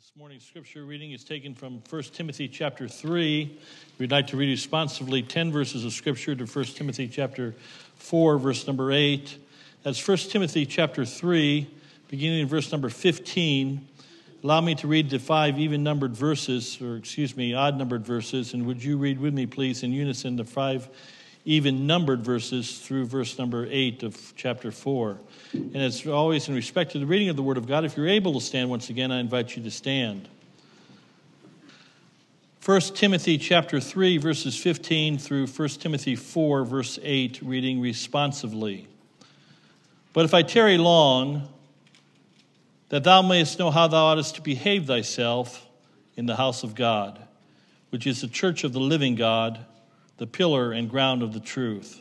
This morning's scripture reading is taken from 1 Timothy chapter 3. We'd like to read responsively 10 verses of scripture to 1 Timothy chapter 4, verse number 8. That's 1 Timothy chapter 3, beginning in verse number 15. Allow me to read the five even numbered verses, or excuse me, odd numbered verses, and would you read with me, please, in unison the five even numbered verses through verse number 8 of chapter 4. And it's always in respect to the reading of the Word of God. If you're able to stand once again, I invite you to stand. 1 Timothy chapter 3 verses 15 through 1 Timothy 4 verse 8 reading responsively. But if I tarry long that thou mayest know how thou oughtest to behave thyself in the house of God, which is the church of the living God, the pillar and ground of the truth.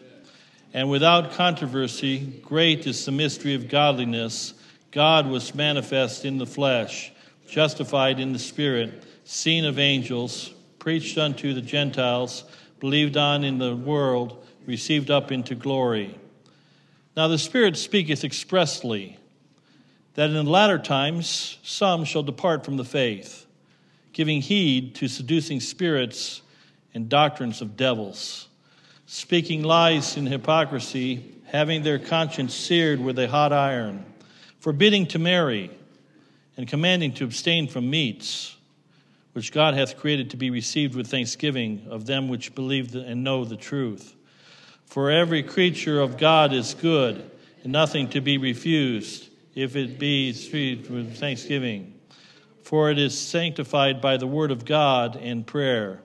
And without controversy, great is the mystery of godliness. God was manifest in the flesh, justified in the spirit, seen of angels, preached unto the Gentiles, believed on in the world, received up into glory. Now the Spirit speaketh expressly that in the latter times some shall depart from the faith, giving heed to seducing spirits and doctrines of devils, speaking lies in hypocrisy, having their conscience seared with a hot iron, forbidding to marry, and commanding to abstain from meats, which God hath created to be received with thanksgiving of them which believe and know the truth. For every creature of God is good, and nothing to be refused, if it be received with thanksgiving. For it is sanctified by the word of God and prayer.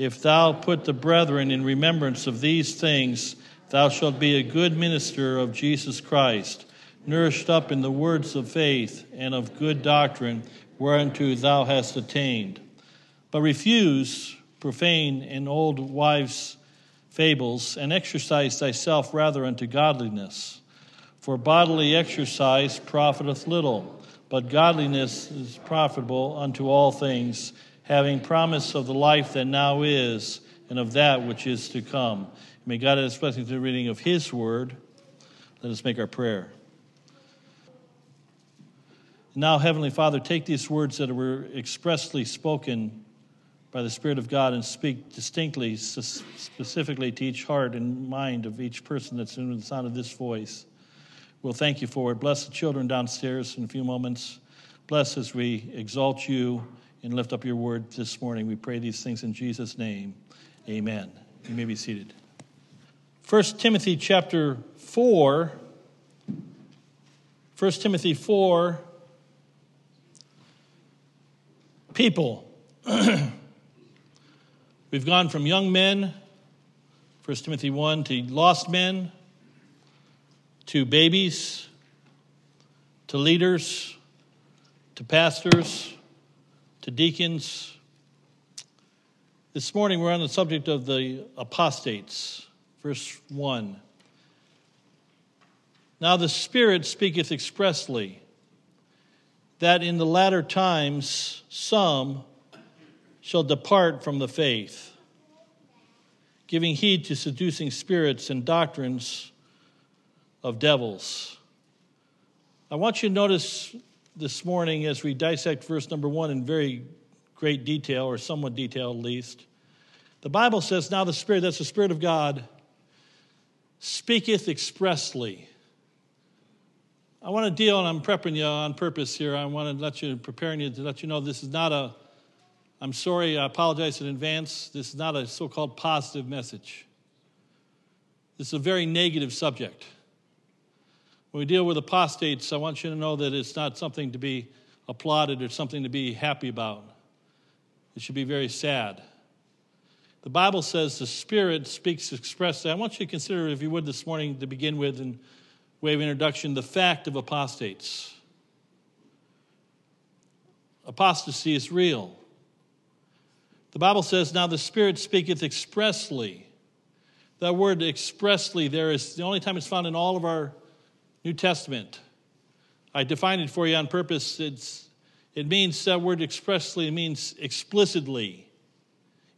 If thou put the brethren in remembrance of these things, thou shalt be a good minister of Jesus Christ, nourished up in the words of faith and of good doctrine, whereunto thou hast attained. But refuse profane and old wives' fables, and exercise thyself rather unto godliness. For bodily exercise profiteth little, but godliness is profitable unto all things having promise of the life that now is and of that which is to come. May God add his blessing to the reading of his word. Let us make our prayer. Now, Heavenly Father, take these words that were expressly spoken by the Spirit of God and speak distinctly, specifically to each heart and mind of each person that's in the sound of this voice. We'll thank you for it. Bless the children downstairs in a few moments. Bless as we exalt you and lift up your word this morning. We pray these things in Jesus' name. Amen. You may be seated. 1 Timothy chapter 4. 1 Timothy 4. People. We've gone from young men, 1 Timothy 1, to lost men, to babies, to leaders, to pastors to deacons. This morning we're on the subject of the apostates, verse 1. Now the Spirit speaketh expressly that in the latter times some shall depart from the faith, giving heed to seducing spirits and doctrines of devils. I want you to notice this morning as we dissect verse number one in very great detail, or somewhat detail at least. The Bible says, Now the Spirit, that's the Spirit of God, speaketh expressly. I want to deal, and I'm prepping you on purpose here. I want to let you, preparing you to let you know this is not a, I'm sorry, I apologize in advance. This is not a so called positive message. This is a very negative subject. When we deal with apostates, I want you to know that it's not something to be applauded or something to be happy about. It should be very sad. The Bible says the Spirit speaks expressly. I want you to consider, if you would, this morning to begin with, in way of introduction, the fact of apostates. Apostasy is real. The Bible says, Now the Spirit speaketh expressly. That word expressly there is the only time it's found in all of our New Testament. I defined it for you on purpose. It's, it means that word expressly means explicitly,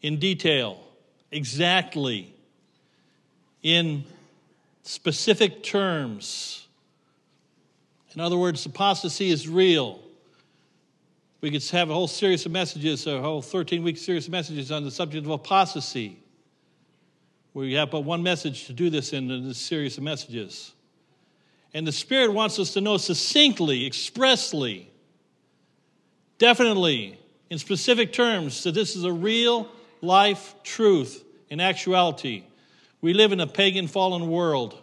in detail, exactly, in specific terms. In other words, apostasy is real. We could have a whole series of messages, a whole 13 week series of messages on the subject of apostasy. We have but one message to do this in, in this series of messages. And the Spirit wants us to know succinctly, expressly, definitely, in specific terms, that this is a real life truth in actuality. We live in a pagan, fallen world.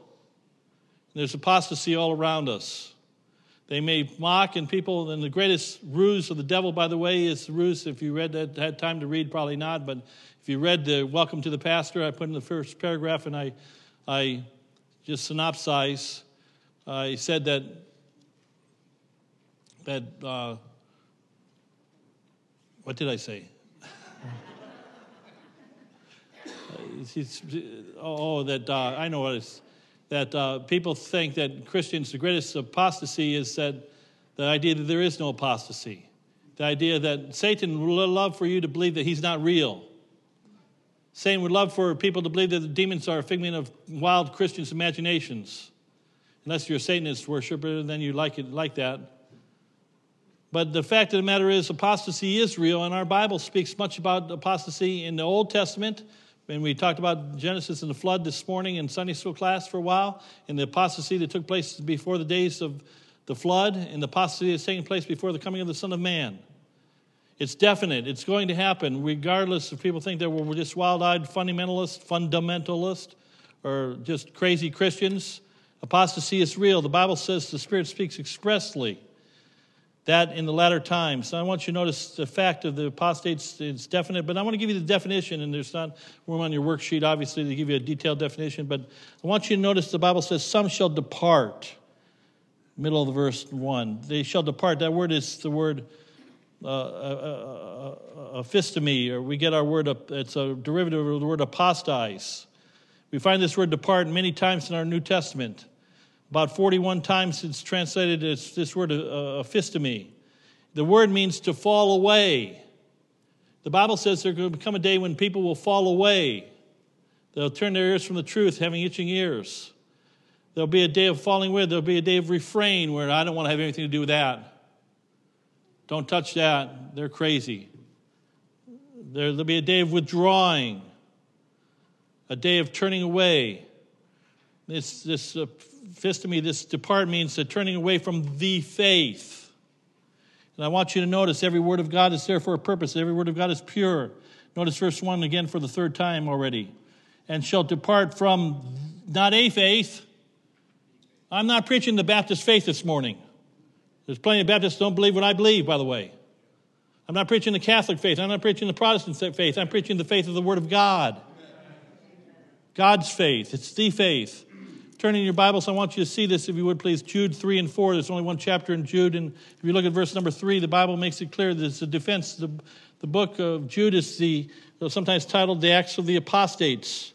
There's apostasy all around us. They may mock, and people, and the greatest ruse of the devil, by the way, is the ruse. If you read that, had time to read, probably not, but if you read the Welcome to the Pastor, I put in the first paragraph and I, I just synopsize. I said that, that uh, what did I say? oh, that uh, I know what it's that uh, people think that Christians, the greatest apostasy is that the idea that there is no apostasy. The idea that Satan would love for you to believe that he's not real. Satan would love for people to believe that the demons are a figment of wild Christians' imaginations. Unless you're a Satanist worshiper, then you like it like that. But the fact of the matter is, apostasy is real, and our Bible speaks much about apostasy in the Old Testament and we talked about Genesis and the flood this morning in Sunday school class for a while, and the apostasy that took place before the days of the flood, and the apostasy that's taking place before the coming of the Son of Man. It's definite. It's going to happen, regardless if people think that we're just wild-eyed fundamentalists, fundamentalists, or just crazy Christians. Apostasy is real. The Bible says the Spirit speaks expressly that in the latter times. So I want you to notice the fact of the apostates is definite, but I want to give you the definition, and there's not room on your worksheet, obviously, to give you a detailed definition, but I want you to notice the Bible says, Some shall depart. Middle of the verse 1. They shall depart. That word is the word uh, uh, uh, uh or we get our word, it's a derivative of the word apostise. We find this word depart many times in our New Testament. About 41 times it's translated as this word, uh. The word means to fall away. The Bible says there's going to come a day when people will fall away. They'll turn their ears from the truth, having itching ears. There'll be a day of falling away. There'll be a day of refrain where I don't want to have anything to do with that. Don't touch that. They're crazy. There, will be a day of withdrawing, a day of turning away. This, this uh, this depart means the turning away from the faith. And I want you to notice every word of God is there for a purpose. Every word of God is pure. Notice verse 1 again for the third time already. And shall depart from not a faith. I'm not preaching the Baptist faith this morning. There's plenty of Baptists don't believe what I believe, by the way. I'm not preaching the Catholic faith. I'm not preaching the Protestant faith. I'm preaching the faith of the Word of God. God's faith. It's the faith. Turning in your Bibles, I want you to see this, if you would please. Jude 3 and 4. There's only one chapter in Jude. And if you look at verse number 3, the Bible makes it clear that it's a defense. The, the book of Jude is the, uh, sometimes titled the Acts of the Apostates.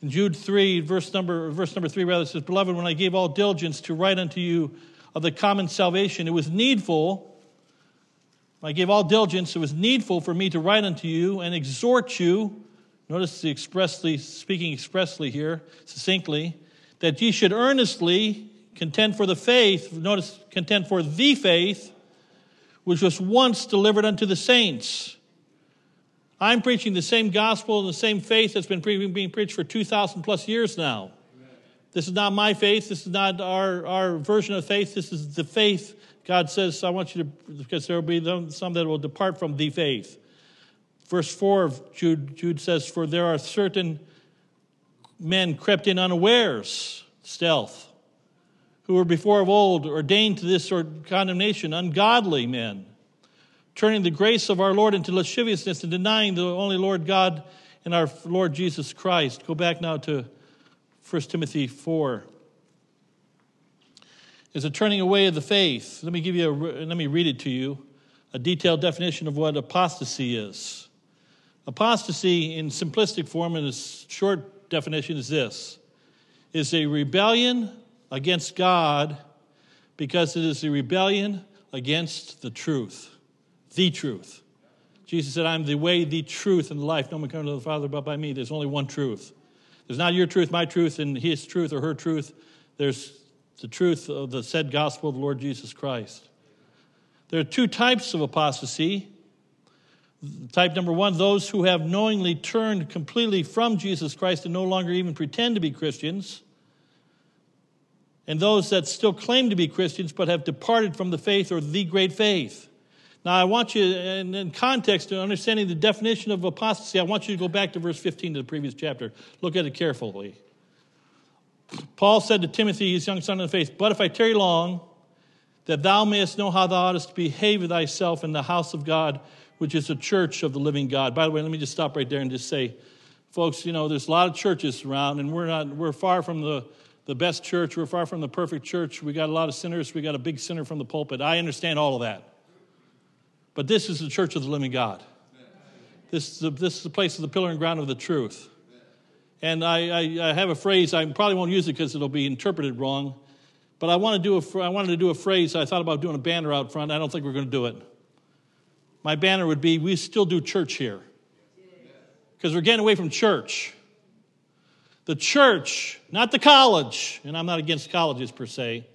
In Jude 3, verse number, verse number 3, rather, says, Beloved, when I gave all diligence to write unto you of the common salvation, it was needful, I gave all diligence, it was needful for me to write unto you and exhort you. Notice the expressly, speaking expressly here, succinctly that ye should earnestly contend for the faith, notice, contend for the faith, which was once delivered unto the saints. I'm preaching the same gospel and the same faith that's been being preached for 2,000 plus years now. This is not my faith. This is not our, our version of faith. This is the faith God says, I want you to, because there will be some that will depart from the faith. Verse 4 of Jude, Jude says, For there are certain men crept in unawares, stealth, who were before of old ordained to this sort of condemnation, ungodly men, turning the grace of our Lord into lasciviousness and denying the only Lord God and our Lord Jesus Christ. Go back now to 1 Timothy 4. Is a turning away of the faith. Let me give you a, let me read it to you, a detailed definition of what apostasy is. Apostasy in simplistic form in a short definition is this is a rebellion against God because it is a rebellion against the truth. The truth. Jesus said, I'm the way, the truth, and the life. No one comes to the Father but by me. There's only one truth. There's not your truth, my truth, and his truth or her truth. There's the truth of the said gospel of the Lord Jesus Christ. There are two types of apostasy. Type number one, those who have knowingly turned completely from Jesus Christ and no longer even pretend to be Christians. And those that still claim to be Christians but have departed from the faith or the great faith. Now, I want you, in context to understanding the definition of apostasy, I want you to go back to verse 15 of the previous chapter. Look at it carefully. Paul said to Timothy, his young son in the faith, But if I tarry long, that thou mayest know how thou oughtest to behave thyself in the house of God, which is a church of the living God. By the way, let me just stop right there and just say, folks, you know, there's a lot of churches around, and we're not, we're far from the, the best church. We're far from the perfect church. We got a lot of sinners. We got a big sinner from the pulpit. I understand all of that. But this is the church of the living God. This is the, this is the place of the pillar and ground of the truth. And I, I, I have a phrase, I probably won't use it because it'll be interpreted wrong, but I, want to do a, I wanted to do a phrase. I thought about doing a banner out front. I don't think we're going to do it. My banner would be We still do church here. Because we're getting away from church. The church, not the college, and I'm not against colleges per se,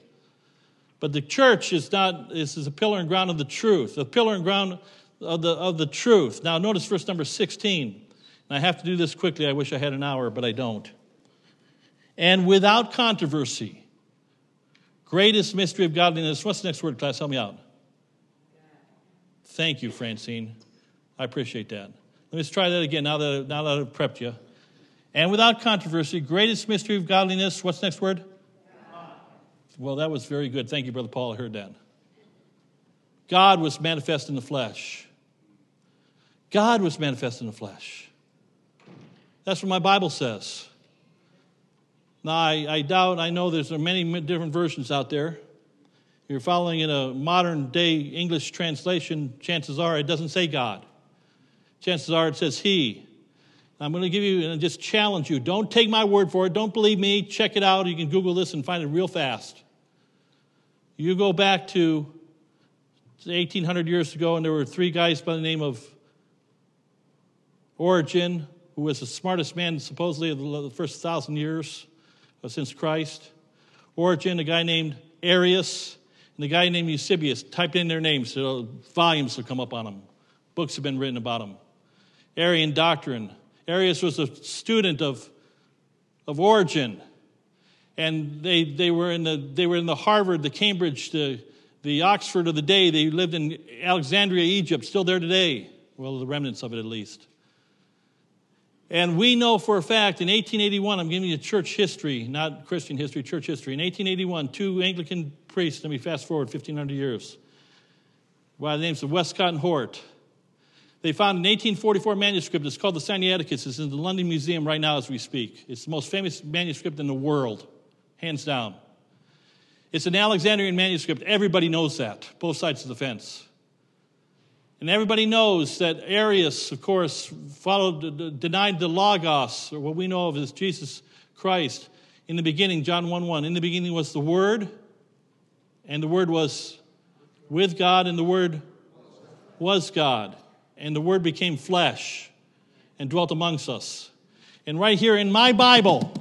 but the church is not, this is a pillar and ground of the truth, the pillar and ground of the, of the truth. Now, notice verse number 16. And I have to do this quickly. I wish I had an hour, but I don't. And without controversy, greatest mystery of godliness. What's the next word, class? Help me out. Thank you, Francine. I appreciate that. Let me just try that again now that, now that I've prepped you. And without controversy, greatest mystery of godliness. What's next word? Well, that was very good. Thank you, Brother Paul. I heard that. God was manifest in the flesh. God was manifest in the flesh. That's what my Bible says. Now, I, I doubt, I know there's many different versions out there. You're following in a modern day English translation, chances are it doesn't say God. Chances are it says He. I'm going to give you and just challenge you. Don't take my word for it. Don't believe me. Check it out. You can Google this and find it real fast. You go back to 1800 years ago, and there were three guys by the name of Origen, who was the smartest man supposedly of the first thousand years uh, since Christ. Origen, a guy named Arius, and a guy named Eusebius. typed in their names, so volumes will come up on them. Books have been written about them. Arian doctrine. Arius was a student of, of Origen and they, they, were in the, they were in the Harvard, the Cambridge, the, the Oxford of the day. They lived in Alexandria, Egypt, still there today. Well, the remnants of it at least. And we know for a fact in 1881, I'm giving you church history, not Christian history, church history. In 1881, two Anglican let me fast forward 1,500 years, by the names of Westcott and Hort. They found an 1844 manuscript. It's called the Sinaiticus. It's in the London Museum right now as we speak. It's the most famous manuscript in the world hands down. It's an Alexandrian manuscript. Everybody knows that, both sides of the fence. And everybody knows that Arius, of course, followed, denied the Logos, or what we know of as Jesus Christ. In the beginning, John 1 1, in the beginning was the Word, and the Word was with God, and the Word was God. And the Word became flesh and dwelt amongst us. And right here in my Bible,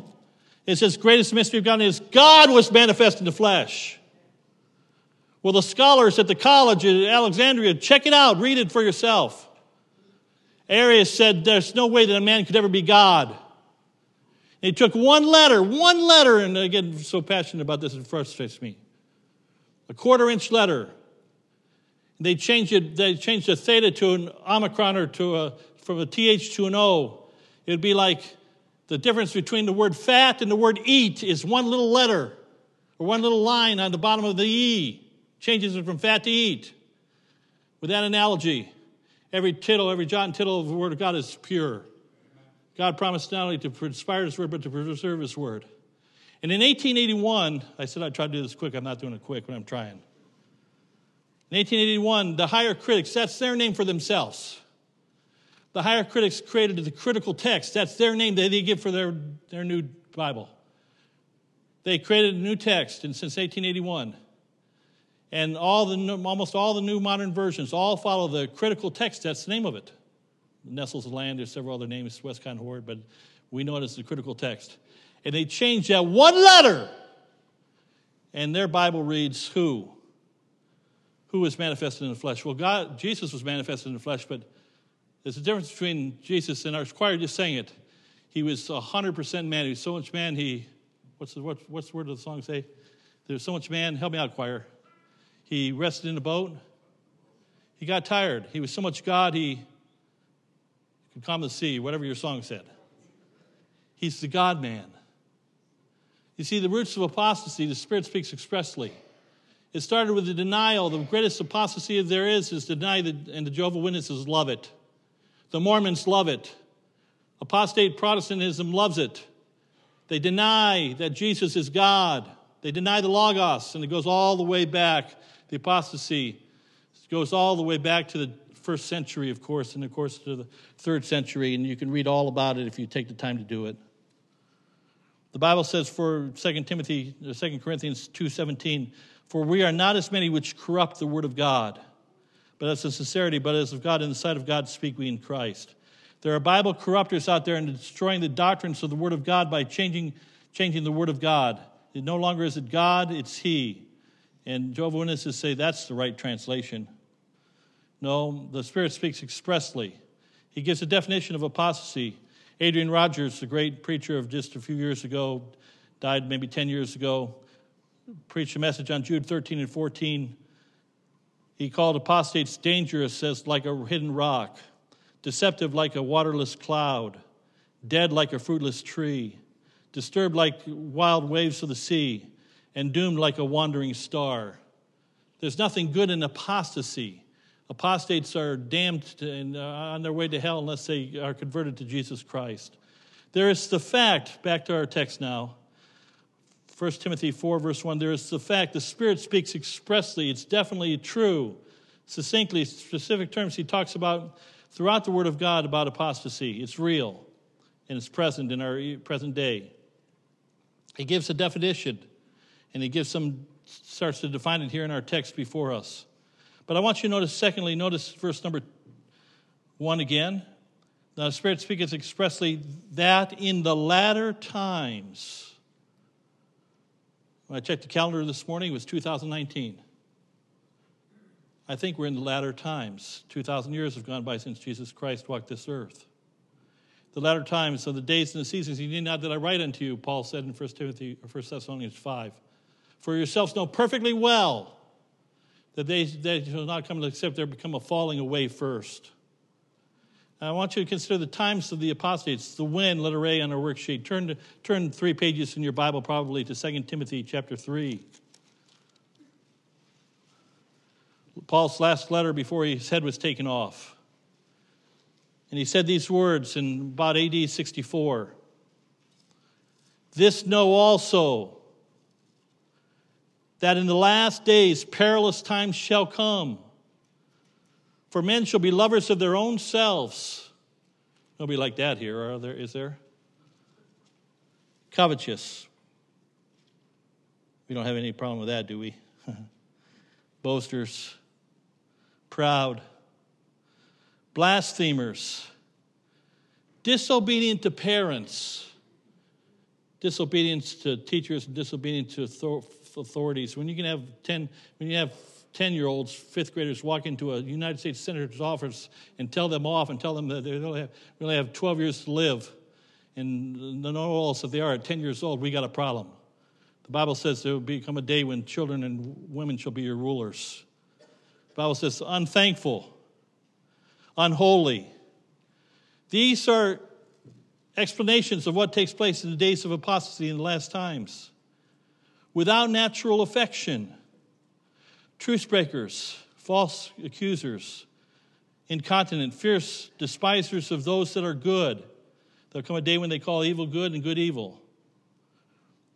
it says, greatest mystery of God is God was manifest in the flesh. Well, the scholars at the college at Alexandria, check it out, read it for yourself. Arius said there's no way that a man could ever be God. He took one letter, one letter, and again, so passionate about this, it frustrates me. A quarter inch letter. They changed it, they changed the theta to an omicron or to a, from a TH to an O. It'd be like the difference between the word fat and the word eat is one little letter or one little line on the bottom of the E. Changes it from fat to eat. With that analogy, every tittle, every jot and tittle of the Word of God is pure. God promised not only to inspire His Word, but to preserve His Word. And in 1881, I said I'd try to do this quick. I'm not doing it quick, but I'm trying. In 1881, the higher critics, that's their name for themselves. The higher critics created the critical text. That's their name that they give for their, their new Bible. They created a new text and since 1881. And all the, almost all the new modern versions all follow the critical text. That's the name of it. Nestle-Aland, there's several other names, Westcott Hort, but we know it as the critical text. And they changed that one letter. And their Bible reads who? who was manifested in the flesh? Well, God, Jesus was manifested in the flesh, but there's a difference between Jesus and our choir just saying it. He was 100% man. He was so much man, he, what's the, what, what's the word of the song say? There's so much man, help me out, choir. He rested in a boat. He got tired. He was so much God, he could calm the sea, whatever your song said. He's the God man. You see, the roots of apostasy, the Spirit speaks expressly. It started with the denial. The greatest apostasy there is is deny and the Jehovah Witnesses love it. The Mormons love it. Apostate Protestantism loves it. They deny that Jesus is God. They deny the Logos, and it goes all the way back. The apostasy goes all the way back to the first century, of course, and of course to the third century, and you can read all about it if you take the time to do it. The Bible says for uh, 2 Timothy, 2 Corinthians 2.17, For we are not as many which corrupt the word of God, but as of sincerity, but as of God in the sight of God speak we in Christ. There are Bible corruptors out there and destroying the doctrines of the Word of God by changing, changing the Word of God. It no longer is it God, it's He. And Jehovah Witnesses say that's the right translation. No, the Spirit speaks expressly. He gives a definition of apostasy. Adrian Rogers, the great preacher of just a few years ago, died maybe 10 years ago, preached a message on Jude 13 and 14. He called apostates dangerous as like a hidden rock deceptive like a waterless cloud, dead like a fruitless tree, disturbed like wild waves of the sea, and doomed like a wandering star. There's nothing good in apostasy. Apostates are damned to, uh, on their way to hell unless they are converted to Jesus Christ. There is the fact, back to our text now, 1 Timothy 4, verse 1, there is the fact, the Spirit speaks expressly, it's definitely true. Succinctly, specific terms, he talks about throughout the Word of God about apostasy. It's real and it's present in our present day. He gives a definition and he gives some, starts to define it here in our text before us. But I want you to notice, secondly, notice verse number one again. Now, the Spirit speaketh expressly that in the latter times, when I checked the calendar this morning, it was 2019. I think we're in the latter times. 2,000 years have gone by since Jesus Christ walked this earth. The latter times of the days and the seasons, you need not that I write unto you, Paul said in 1 Timothy or 1 Thessalonians 5. For yourselves know perfectly well that they, they shall not come except there become a falling away first. Now, I want you to consider the times of the apostates, the when, letter A on our worksheet. Turn, to, turn three pages in your Bible probably to 2 Timothy chapter 3. Paul's last letter before his head was taken off. And he said these words in about AD 64 This know also that in the last days perilous times shall come. For men shall be lovers of their own selves. Nobody like that here, are there? Is there? Covetous. We don't have any problem with that, do we? Boasters proud, blasphemers, disobedient to parents, disobedience to teachers, disobedient to authorities. When you can have 10, when you have 10 year olds, fifth graders walk into a United States Senator's office and tell them off and tell them that they only have, have 12 years to live. And no else, if they are at 10 years old, we got a problem. The Bible says there will become a day when children and women shall be your rulers. The Bible says unthankful, unholy. These are explanations of what takes place in the days of apostasy in the last times. Without natural affection, truce breakers, false accusers, incontinent, fierce despisers of those that are good. There'll come a day when they call evil good and good evil.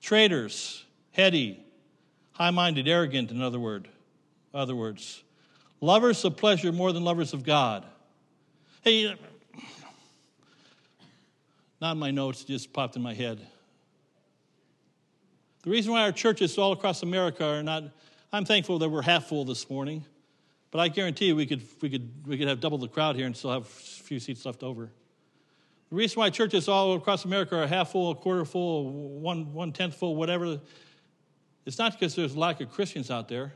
Traitors, heady, high minded, arrogant, in other, word, other words lovers of pleasure more than lovers of God. Hey, not in my notes, just popped in my head. The reason why our churches all across America are not, I'm thankful that we're half full this morning, but I guarantee you we could, we could, we could have double the crowd here and still have a few seats left over. The reason why churches all across America are half full, a quarter full, one, one tenth full, whatever, it's not because there's a lack of Christians out there.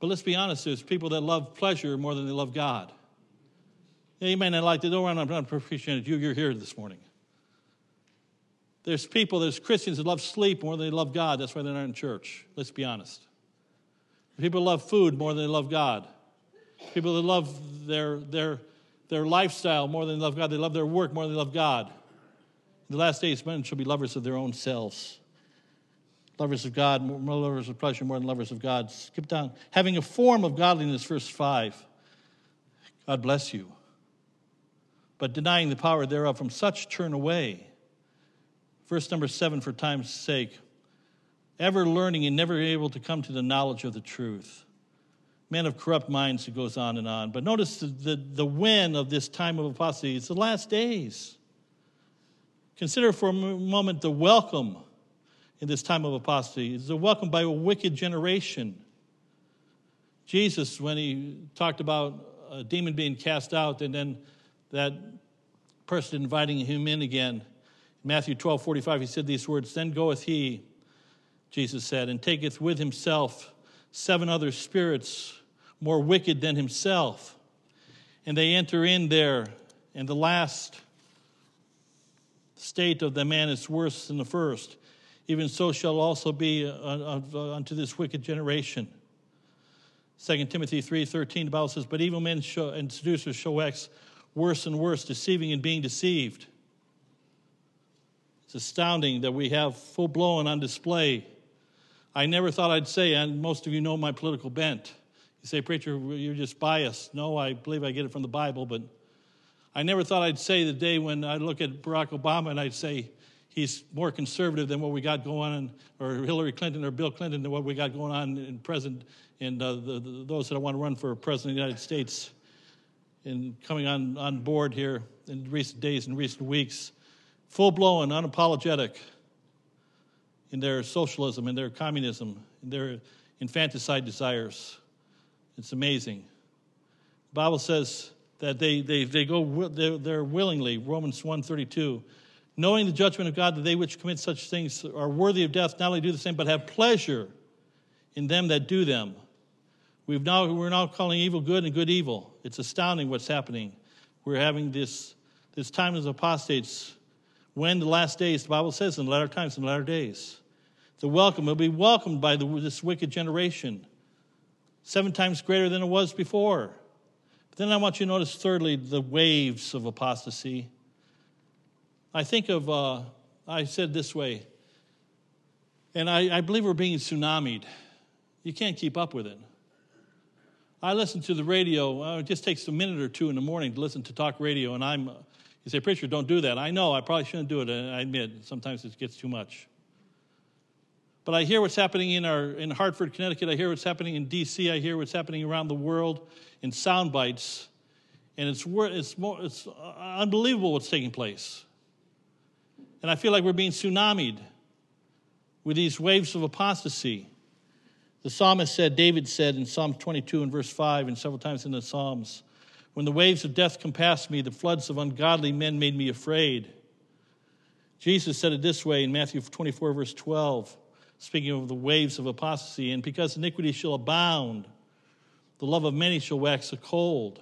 But let's be honest, there's people that love pleasure more than they love God. You may not like the door, I'm not appreciating you. You're here this morning. There's people, there's Christians that love sleep more than they love God. That's why they're not in church. Let's be honest. People love food more than they love God. People that love their, their, their lifestyle more than they love God. They love their work more than they love God. In the last days, men shall be lovers of their own selves. Lovers of God, more lovers of pleasure more than lovers of God. Skip down. Having a form of godliness, verse 5. God bless you. But denying the power thereof, from such turn away. Verse number 7, for time's sake. Ever learning and never able to come to the knowledge of the truth men of corrupt minds, it goes on and on. But notice the, the, the win of this time of apostasy. It's the last days. Consider for a moment the welcome in this time of apostasy. It's a welcome by a wicked generation. Jesus, when he talked about a demon being cast out and then that person inviting him in again, in Matthew 12 45, he said these words Then goeth he, Jesus said, and taketh with himself seven other spirits more wicked than himself. And they enter in there, and the last state of the man is worse than the first. Even so shall also be uh, unto this wicked generation. 2 Timothy 3.13, the Bible says, But evil men show, and seducers shall wax worse and worse, deceiving and being deceived. It's astounding that we have full blown on display. I never thought I'd say, and most of you know my political bent. You say, Preacher, you're just biased. No, I believe I get it from the Bible, but I never thought I'd say the day when I look at Barack Obama and I'd say he's more conservative than what we got going on, or Hillary Clinton or Bill Clinton than what we got going on in present, and uh, the, the, those that I want to run for president of the United States and coming on, on board here in recent days and recent weeks, full blown, unapologetic in their socialism, in their communism, in their infanticide desires. It's amazing. The Bible says that they, they, they go they're, they're willingly, Romans 1.32, knowing the judgment of God that they which commit such things are worthy of death, not only do the same, but have pleasure in them that do them. We've now, we're now calling evil good and good evil. It's astounding what's happening. We're having this, this time as apostates when the last days, the Bible says, in the latter times, in the latter days. The welcome will be welcomed by the, this wicked generation seven times greater than it was before. But then I want you to notice, thirdly, the waves of apostasy. I think of, uh, I said this way, and I, I believe we're being tsunamied. You can't keep up with it. I listen to the radio, uh, it just takes a minute or two in the morning to listen to talk radio, and I'm, uh, you say, Preacher, don't do that. I know, I probably shouldn't do it, and I admit, sometimes it gets too much. But I hear what's happening in, our, in Hartford, Connecticut. I hear what's happening in D.C. I hear what's happening around the world in sound bites. And it's, it's, more, it's uh, unbelievable what's taking place. And I feel like we're being tsunamied with these waves of apostasy. The psalmist said, David said in Psalm 22 and verse 5, and several times in the Psalms, When the waves of death compassed me, the floods of ungodly men made me afraid. Jesus said it this way in Matthew 24, verse 12 speaking of the waves of apostasy, and because iniquity shall abound, the love of many shall wax cold.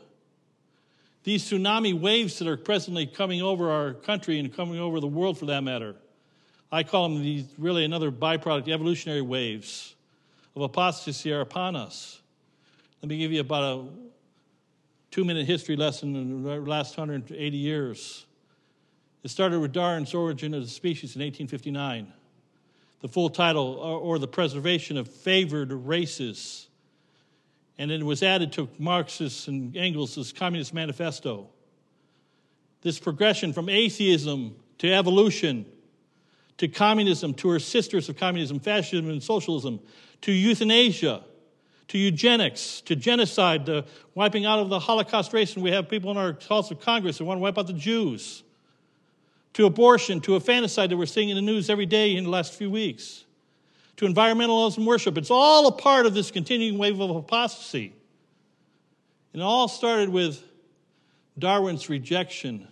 These tsunami waves that are presently coming over our country and coming over the world for that matter, I call them these really another byproduct, evolutionary waves of apostasy are upon us. Let me give you about a two minute history lesson in the last 180 years. It started with Darwin's Origin of the Species in 1859 the full title, or, the preservation of favored races. And it was added to Marx's and Engels' Communist Manifesto. This progression from atheism to evolution to communism, to her sisters of communism, fascism, and socialism, to euthanasia, to eugenics, to genocide, to wiping out of the Holocaust race. And we have people in our halls of Congress who want to wipe out the Jews to abortion, to infanticide that we're seeing in the news every day in the last few weeks, to environmentalism worship. It's all a part of this continuing wave of apostasy. And it all started with Darwin's rejection,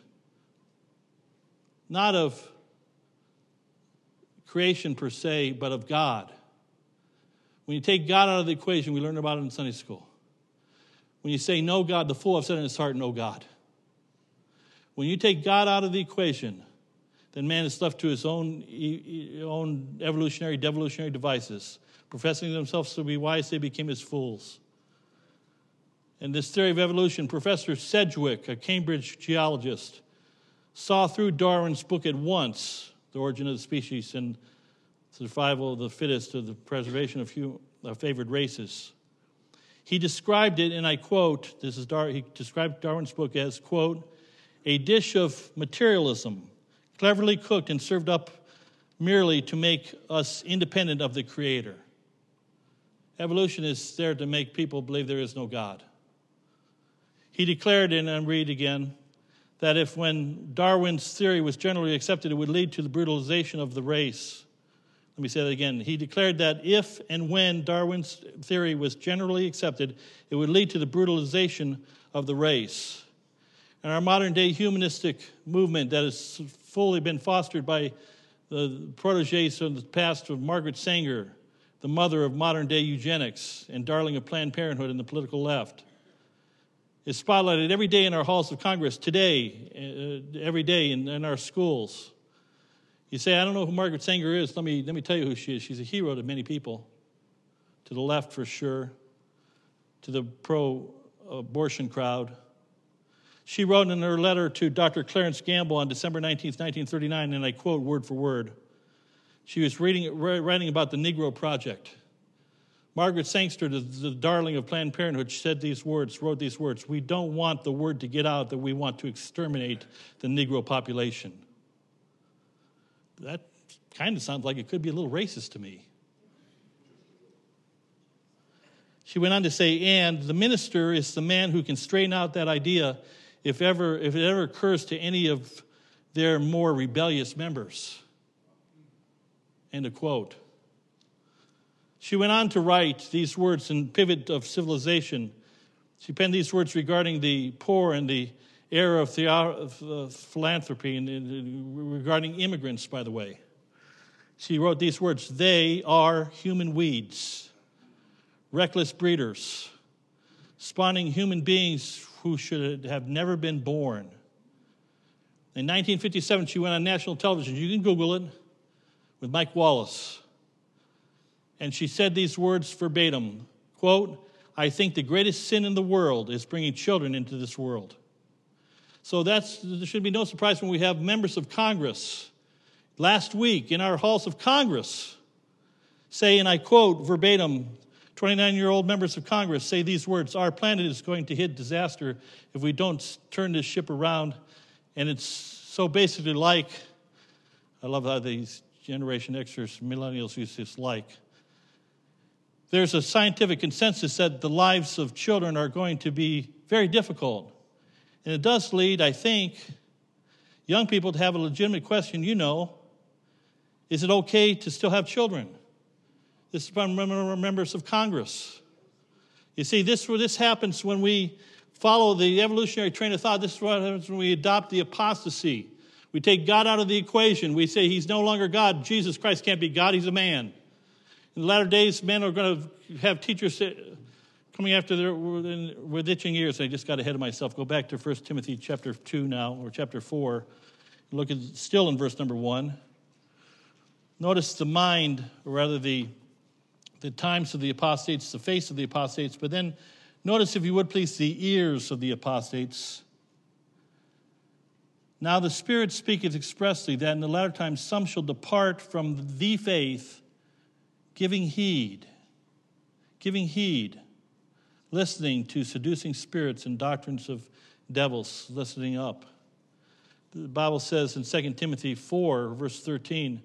not of creation per se, but of God. When you take God out of the equation, we learned about it in Sunday school. When you say no God, the fool have said in his heart, no God. When you take God out of the equation, then man is left to his own, own evolutionary, devolutionary devices. Professing themselves to be wise, they became as fools. In this theory of evolution, Professor Sedgwick, a Cambridge geologist, saw through Darwin's book at once, The Origin of the Species and Survival of the Fittest to the Preservation of, Favored Races. He described it, and I quote, this is Dar- he described Darwin's book as, quote, a dish of materialism, cleverly cooked and served up merely to make us independent of the Creator. Evolution is there to make people believe there is no God. He declared, and I read again, that if when Darwin's theory was generally accepted, it would lead to the brutalization of the race. Let me say that again. He declared that if and when Darwin's theory was generally accepted, it would lead to the brutalization of the race. And our modern day humanistic movement that has fully been fostered by the proteges from the past of Margaret Sanger, the mother of modern day eugenics and darling of Planned Parenthood and the political left, is spotlighted every day in our halls of Congress, today, uh, every day in, in our schools. You say, I don't know who Margaret Sanger is. Let me, let me tell you who she is. She's a hero to many people, to the left for sure, to the pro abortion crowd. She wrote in her letter to Dr. Clarence Gamble on December 19, 1939, and I quote word for word. She was reading, writing about the Negro Project. Margaret Sangster, the, the darling of Planned Parenthood, said these words, wrote these words We don't want the word to get out that we want to exterminate the Negro population. That kind of sounds like it could be a little racist to me. She went on to say, and the minister is the man who can straighten out that idea if, ever, if it ever occurs to any of their more rebellious members. End of quote. She went on to write these words in Pivot of Civilization. She penned these words regarding the poor and the era of, of uh, philanthropy and regarding immigrants, by the way. She wrote these words They are human weeds, reckless breeders, spawning human beings who should have never been born. In 1957, she went on national television. You can Google it with Mike Wallace. And she said these words verbatim quote, I think the greatest sin in the world is bringing children into this world. So that's, there should be no surprise when we have members of Congress last week in our halls of Congress say, and I quote verbatim, 29 year old members of Congress say these words Our planet is going to hit disaster if we don't turn this ship around. And it's so basically like, I love how these Generation Xers, millennials use this like. There's a scientific consensus that the lives of children are going to be very difficult. And it does lead, I think, young people to have a legitimate question you know, is it okay to still have children? This is from members of Congress. You see, this, this happens when we follow the evolutionary train of thought. This is what happens when we adopt the apostasy. We take God out of the equation. We say he's no longer God. Jesus Christ can't be God, he's a man. In the latter days, men are going to have teachers coming after their with itching ears. I just got ahead of myself. Go back to 1 Timothy chapter 2 now, or chapter 4. Look at still in verse number 1. Notice the mind, or rather the the times of the apostates, the face of the apostates, but then notice, if you would please, the ears of the apostates. Now the Spirit speaketh expressly that in the latter times some shall depart from the faith, giving heed, giving heed, listening to seducing spirits and doctrines of devils, listening up. The Bible says in 2 Timothy 4, verse 13,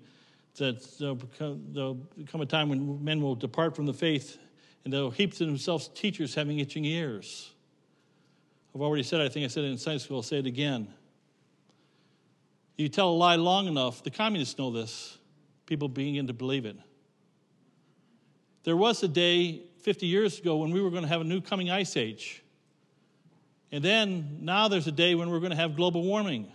that there'll become, there'll come a time when men will depart from the faith and they'll heap to themselves teachers having itching ears. I've already said, I think I said it in Sunday school, I'll say it again. You tell a lie long enough, the communists know this, people begin to believe it. There was a day 50 years ago when we were going to have a new coming ice age. And then now there's a day when we're going to have global warming.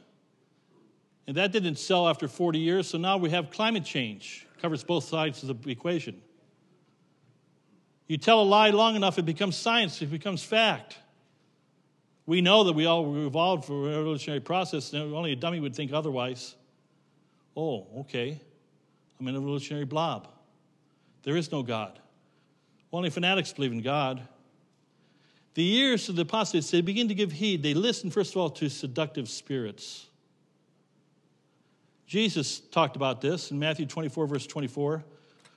And that didn't sell after 40 years, so now we have climate change. Covers both sides of the equation. You tell a lie long enough, it becomes science, it becomes fact. We know that we all evolved for a evolutionary process, and only a dummy would think otherwise. Oh, okay. I'm an evolutionary blob. There is no God. Only fanatics believe in God. The ears of the apostates, they begin to give heed. They listen, first of all, to seductive spirits. Jesus talked about this in Matthew 24, verse 24.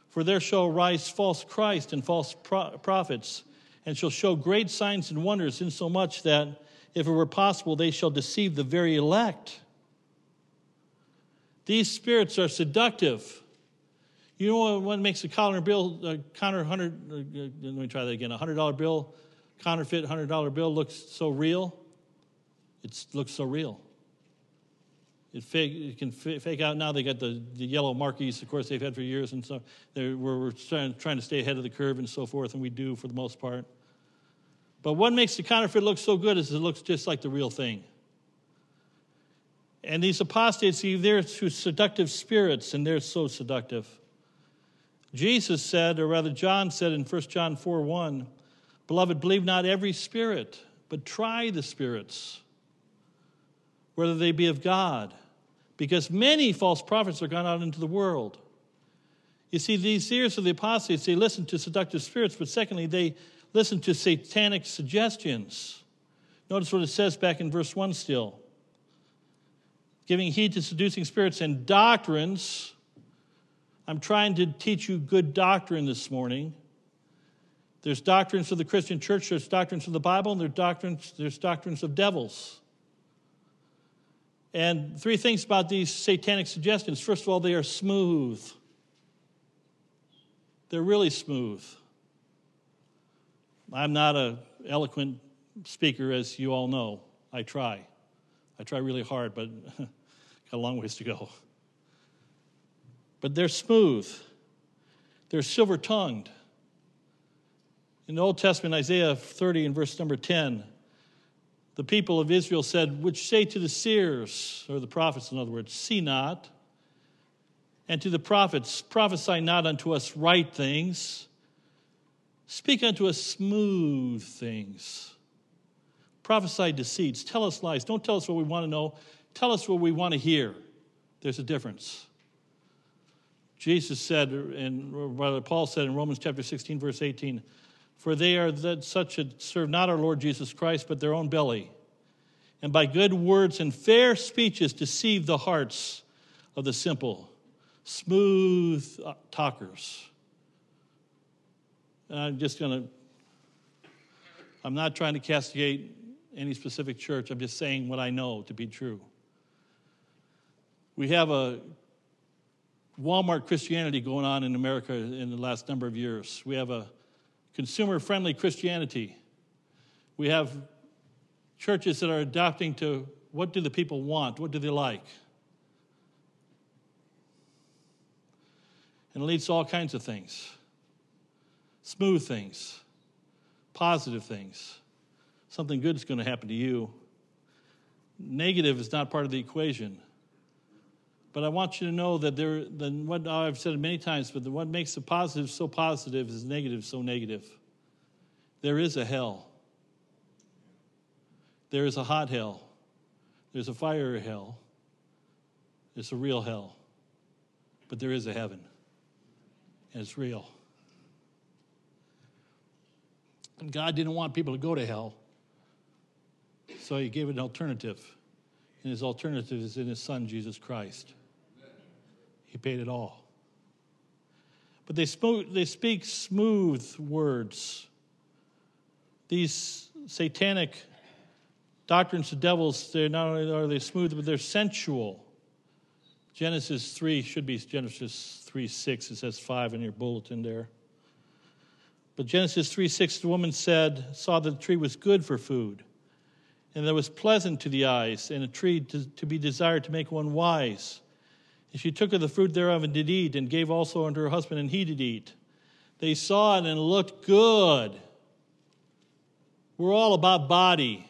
For there shall rise false Christ and false prophets, and shall show great signs and wonders, insomuch that, if it were possible, they shall deceive the very elect. These spirits are seductive. You know what makes a counter bill, a counter hundred? Uh, let me try that again. A hundred dollar bill, counterfeit hundred dollar bill looks so real. It looks so real. It, fake, it can fake out now. They got the, the yellow marquees, of course, they've had for years, and so we're, we're trying, trying to stay ahead of the curve and so forth, and we do for the most part. But what makes the counterfeit look so good is it looks just like the real thing. And these apostates, they're through seductive spirits, and they're so seductive. Jesus said, or rather, John said in 1 John 4 1, Beloved, believe not every spirit, but try the spirits, whether they be of God, because many false prophets are gone out into the world. You see, these ears of the apostates, they listen to seductive spirits, but secondly, they listen to satanic suggestions. Notice what it says back in verse 1 still giving heed to seducing spirits and doctrines I'm trying to teach you good doctrine this morning. There's doctrines of the Christian church, there's doctrines of the Bible, and there's doctrines, there's doctrines of devils. And three things about these satanic suggestions. First of all, they are smooth. They're really smooth. I'm not an eloquent speaker, as you all know. I try. I try really hard, but got a long ways to go but they're smooth. They're silver tongued. In the Old Testament, Isaiah 30 and verse number 10, the people of Israel said, Which say to the seers, or the prophets, in other words, see not, and to the prophets, prophesy not unto us right things, speak unto us smooth things. Prophesy deceits, tell us lies. Don't tell us what we want to know, tell us what we want to hear. There's a difference. Jesus said, and Brother Paul said in Romans chapter 16, verse 18, For they are that such that serve not our Lord Jesus Christ, but their own belly, and by good words and fair speeches deceive the hearts of the simple, smooth uh, talkers. And I'm just going to, I'm not trying to castigate any specific church, I'm just saying what I know to be true. We have a Walmart Christianity going on in America in the last number of years. We have a consumer friendly Christianity. We have churches that are adapting to what do the people want? What do they like? And it leads to all kinds of things smooth things, positive things. Something good is going to happen to you. Negative is not part of the equation. But I want you to know that there, then what I've said many times, but the, what makes the positive so positive is negative so negative. There is a hell. There is a hot hell. There's a fire hell. There's a real hell. But there is a heaven. And it's real. And God didn't want people to go to hell. So he gave an alternative. And his alternative is in his son, Jesus Christ. He paid it all. But they, spoke, they speak smooth words. These satanic doctrines of devils, they're not only are they smooth, but they're sensual. Genesis 3 should be Genesis 3 6. It says 5 in your bulletin there. But Genesis 3 6, the woman said, saw that the tree was good for food, and that it was pleasant to the eyes, and a tree to, to be desired to make one wise. And she took of the fruit thereof and did eat, and gave also unto her husband, and he did eat. They saw it and looked good. We're all about body.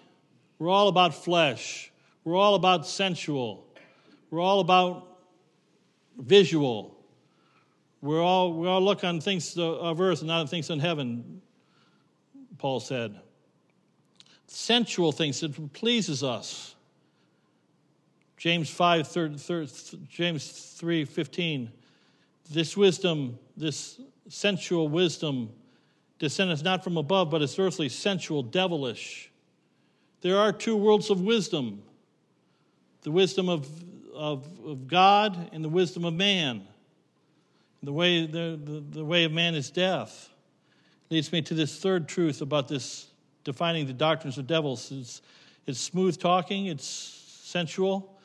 We're all about flesh. We're all about sensual. We're all about visual. We're all, we all look on things of earth and not on things in heaven, Paul said. Sensual things that pleases us. James 5, thir- thir- James 3, 15. This wisdom, this sensual wisdom, descendeth not from above, but is earthly, sensual, devilish. There are two worlds of wisdom the wisdom of, of, of God and the wisdom of man. The way, the, the, the way of man is death. Leads me to this third truth about this defining the doctrines of devils. It's, it's smooth talking, it's sensual,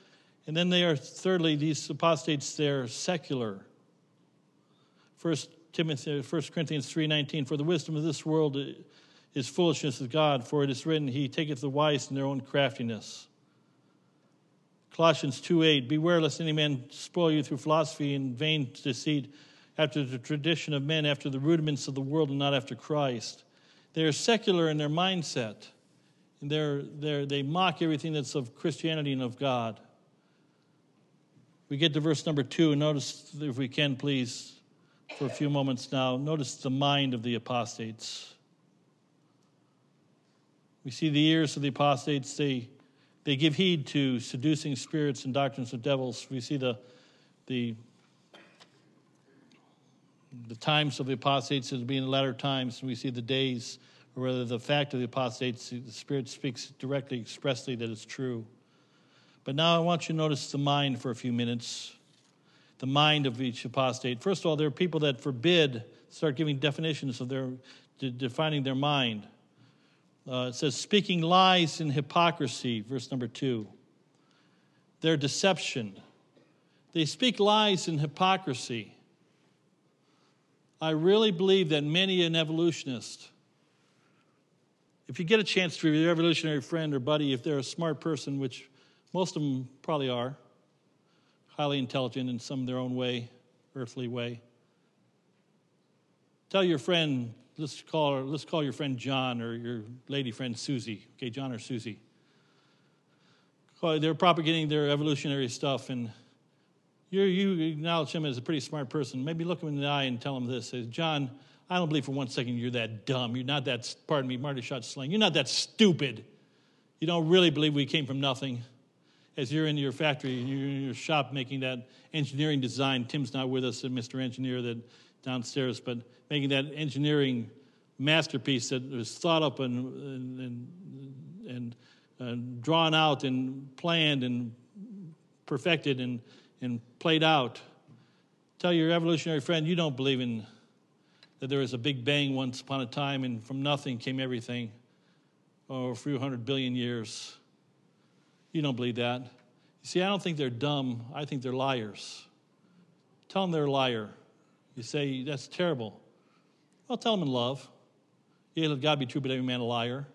and then they are, thirdly, these apostates, they're secular. First Timothy, 1 Corinthians 3.19, For the wisdom of this world is foolishness with God, for it is written, He taketh the wise in their own craftiness. Colossians 2.8, Beware lest any man spoil you through philosophy and vain deceit, after the tradition of men, after the rudiments of the world, and not after Christ. They are secular in their mindset. And they're, they're, they mock everything that's of Christianity and of God. We get to verse number two, and notice, if we can, please, for a few moments now, notice the mind of the apostates. We see the ears of the apostates, they, they give heed to seducing spirits and doctrines of devils. We see the, the, the times of the apostates as being the latter times, and we see the days, or rather the fact of the apostates, the Spirit speaks directly, expressly that it's true. But now I want you to notice the mind for a few minutes, the mind of each apostate. First of all, there are people that forbid, start giving definitions of their, defining their mind. Uh, it says, speaking lies and hypocrisy, verse number two. Their deception. They speak lies and hypocrisy. I really believe that many an evolutionist, if you get a chance to your evolutionary friend or buddy, if they're a smart person, which most of them probably are highly intelligent in some their own way, earthly way. Tell your friend, let's call, let's call your friend John or your lady friend Susie. Okay, John or Susie. They're propagating their evolutionary stuff, and you you acknowledge him as a pretty smart person. Maybe look him in the eye and tell him this: say, John, I don't believe for one second you're that dumb. You're not that, pardon me, Marty Shott slang. You're not that stupid. You don't really believe we came from nothing as you're in your factory, and you're in your shop making that engineering design. Tim's not with us, and Mr. Engineer, that downstairs, but making that engineering masterpiece that was thought up and and, and, and drawn out and planned and perfected and, and played out. Tell your evolutionary friend you don't believe in that there was a big bang once upon a time and from nothing came everything over a few hundred billion years. You don't believe that. You see, I don't think they're dumb. I think they're liars. Tell them they're a liar. You say, that's terrible. Well, tell them in love. Yeah, let God be true, but every man a liar.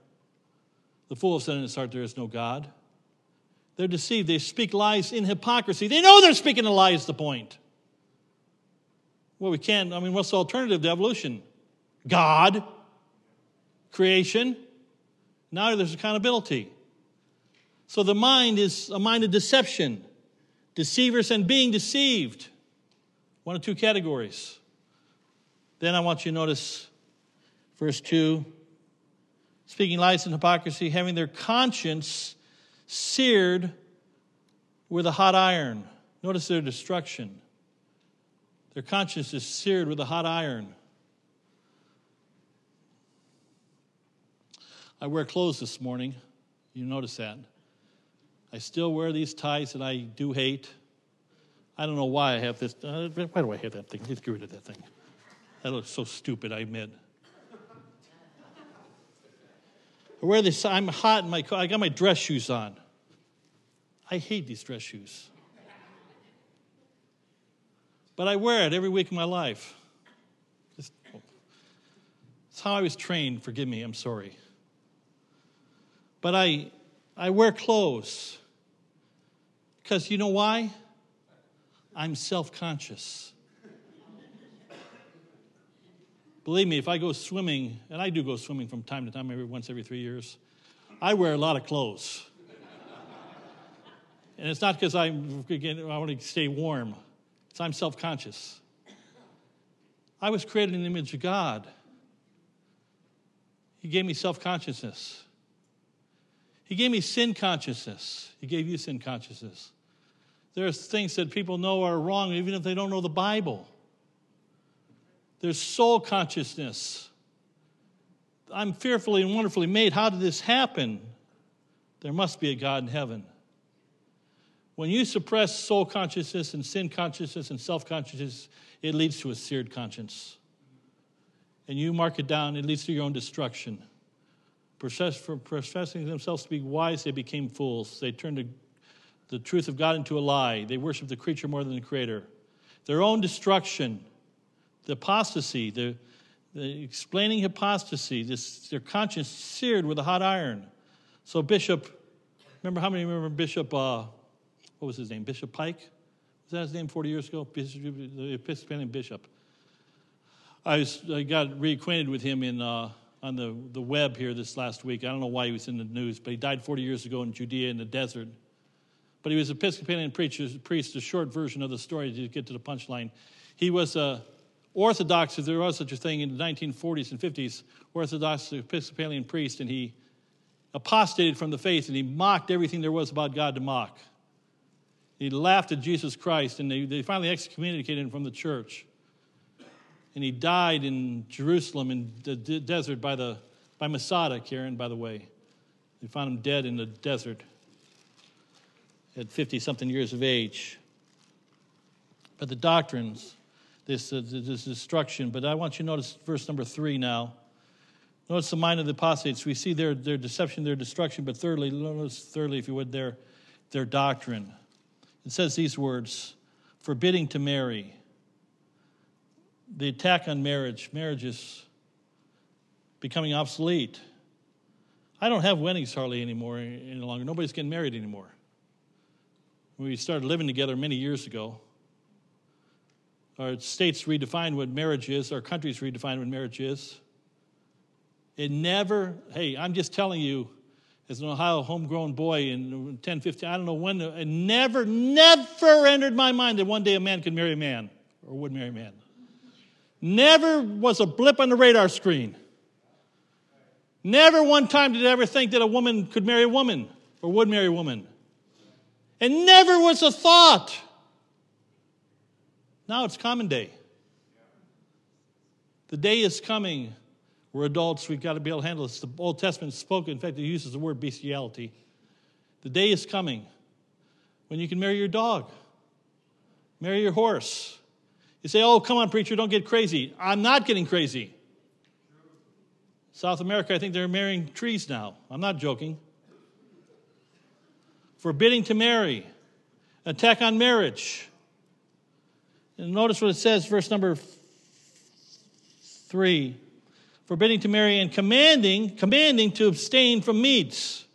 The fool has said in his heart, there is no God. They're deceived. They speak lies in hypocrisy. They know they're speaking a lie, is the point. Well, we can't. I mean, what's the alternative to evolution? God, creation. Now there's accountability. So the mind is a mind of deception, deceivers and being deceived. One of two categories. Then I want you to notice verse 2 speaking lies and hypocrisy, having their conscience seared with a hot iron. Notice their destruction. Their conscience is seared with a hot iron. I wear clothes this morning. You notice that. I still wear these ties that I do hate. I don't know why I have this. Uh, why do I have that thing? Let's get rid of that thing. That looks so stupid, I admit. I wear this, I'm hot in my car. I got my dress shoes on. I hate these dress shoes. But I wear it every week of my life. It's, it's how I was trained. Forgive me, I'm sorry. But I, I wear clothes because you know why? I'm self conscious. Believe me, if I go swimming, and I do go swimming from time to time, every once every three years, I wear a lot of clothes. and it's not because I'm again, I want to stay warm, it's I'm self conscious. I was created in the image of God. He gave me self consciousness. He gave me sin consciousness. He gave you sin consciousness. There's things that people know are wrong, even if they don't know the Bible. There's soul consciousness. I'm fearfully and wonderfully made. How did this happen? There must be a God in heaven. When you suppress soul consciousness and sin consciousness and self consciousness, it leads to a seared conscience. And you mark it down, it leads to your own destruction. For professing themselves to be wise, they became fools. They turned the truth of God into a lie. They worshiped the creature more than the creator. Their own destruction, the apostasy, the, the explaining apostasy, this, their conscience seared with a hot iron. So, Bishop, remember how many remember Bishop, uh, what was his name? Bishop Pike? Was that his name 40 years ago? Bishop, the Episcopalian bishop. I, was, I got reacquainted with him in, uh, on the, the web here this last week. I don't know why he was in the news, but he died 40 years ago in Judea in the desert. But he was Episcopalian preacher, priest, a short version of the story to get to the punchline. He was a Orthodox, if there was such a thing in the 1940s and 50s, Orthodox Episcopalian priest, and he apostated from the faith and he mocked everything there was about God to mock. He laughed at Jesus Christ, and they, they finally excommunicated him from the church and he died in Jerusalem in the desert by, the, by Masada, Karen, by the way. They found him dead in the desert at 50 something years of age. But the doctrines, this, uh, this destruction, but I want you to notice verse number three now. Notice the mind of the apostates. We see their, their deception, their destruction, but thirdly, notice thirdly, if you would, their, their doctrine. It says these words forbidding to marry the attack on marriage. Marriage is becoming obsolete. I don't have weddings hardly anymore any longer. Nobody's getting married anymore. We started living together many years ago. Our states redefined what marriage is, our countries redefined what marriage is. It never, hey, I'm just telling you, as an Ohio homegrown boy in 10, 15, I don't know when, it never, never entered my mind that one day a man could marry a man or would marry a man. Never was a blip on the radar screen. Never one time did I ever think that a woman could marry a woman or would marry a woman. And never was a thought. Now it's common day. The day is coming. We're adults, we've got to be able to handle this. The Old Testament spoke, in fact, it uses the word bestiality. The day is coming when you can marry your dog, marry your horse, you say, oh, come on, preacher, don't get crazy. I'm not getting crazy. South America, I think they're marrying trees now. I'm not joking. Forbidding to marry, attack on marriage. And notice what it says, verse number three forbidding to marry and commanding commanding to abstain from meats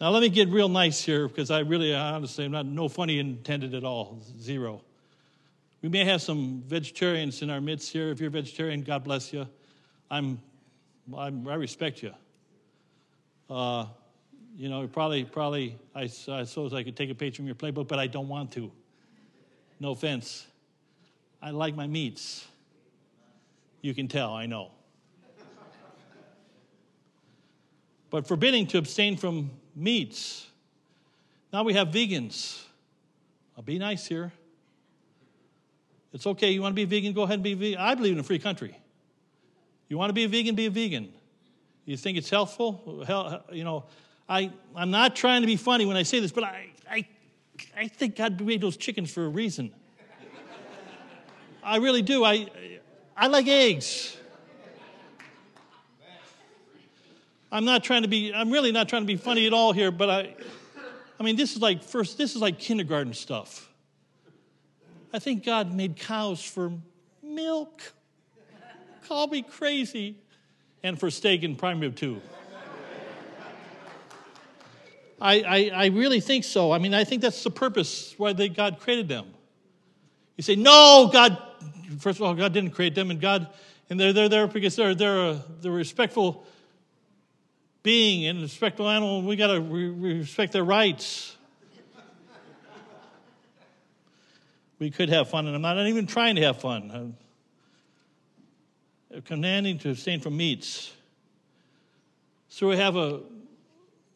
now let me get real nice here because i really honestly i'm not no funny intended at all zero we may have some vegetarians in our midst here. If you're vegetarian, God bless you. I'm, I'm i respect you. Uh, you know, probably, probably, I, I suppose I could take a page from your playbook, but I don't want to. No offense. I like my meats. You can tell, I know. but forbidding to abstain from meats. Now we have vegans. I'll be nice here. It's okay. You want to be vegan? Go ahead and be vegan. I believe in a free country. You want to be a vegan? Be a vegan. You think it's healthful? Hell, you know, I, I'm not trying to be funny when I say this, but I, I, I think God made those chickens for a reason. I really do. I, I like eggs. I'm not trying to be, I'm really not trying to be funny at all here, but I, I mean, this is like first, this is like kindergarten stuff. I think God made cows for milk. Call me crazy. And for steak and prime rib, too. I, I, I, really think so. I mean, I think that's the purpose why they, God created them. You say, no, God, first of all, God didn't create them, and God, and they're, they're there because they're, they're, a, they're a respectful being and a respectful animal, and we got to re- respect their rights. We could have fun, and I'm not even trying to have fun. commanding to abstain from meats. So we have a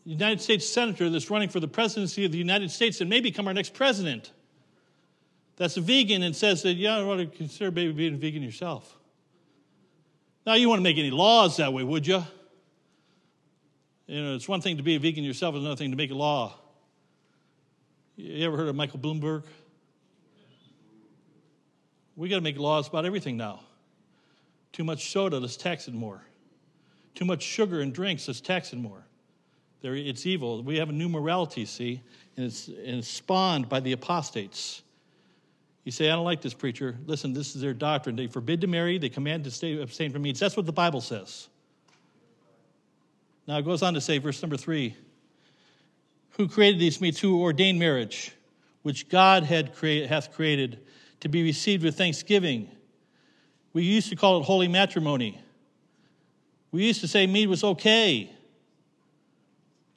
United States senator that's running for the presidency of the United States and may become our next president. That's a vegan and says that, you want to consider maybe being a vegan yourself. Now, you wouldn't make any laws that way, would you? You know, it's one thing to be a vegan yourself, it's another thing to make a law. You ever heard of Michael Bloomberg? We got to make laws about everything now. Too much soda, let's tax it more. Too much sugar in drinks, let's tax it more. There, it's evil. We have a new morality, see, and it's, and it's spawned by the apostates. You say, I don't like this preacher. Listen, this is their doctrine. They forbid to marry, they command to stay, abstain from meats. That's what the Bible says. Now it goes on to say, verse number three Who created these meats? Who ordained marriage, which God had hath created to be received with thanksgiving? We used to call it holy matrimony. We used to say meat was okay.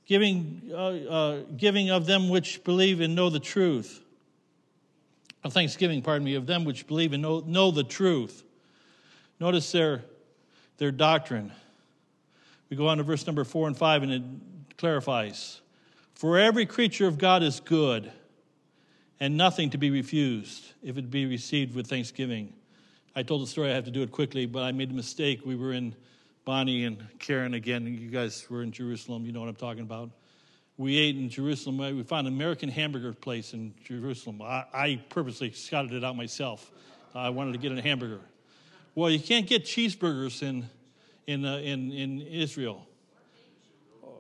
Giving, uh, uh, giving of them which believe and know the truth of thanksgiving, pardon me, of them which believe and know, know the truth. Notice their, their doctrine. We go on to verse number four and five, and it clarifies For every creature of God is good, and nothing to be refused if it be received with thanksgiving. I told the story, I have to do it quickly, but I made a mistake. We were in Bonnie and Karen again. You guys were in Jerusalem, you know what I'm talking about we ate in Jerusalem. We found an American hamburger place in Jerusalem. I, I purposely scouted it out myself. I wanted to get a hamburger. Well, you can't get cheeseburgers in, in, uh, in, in Israel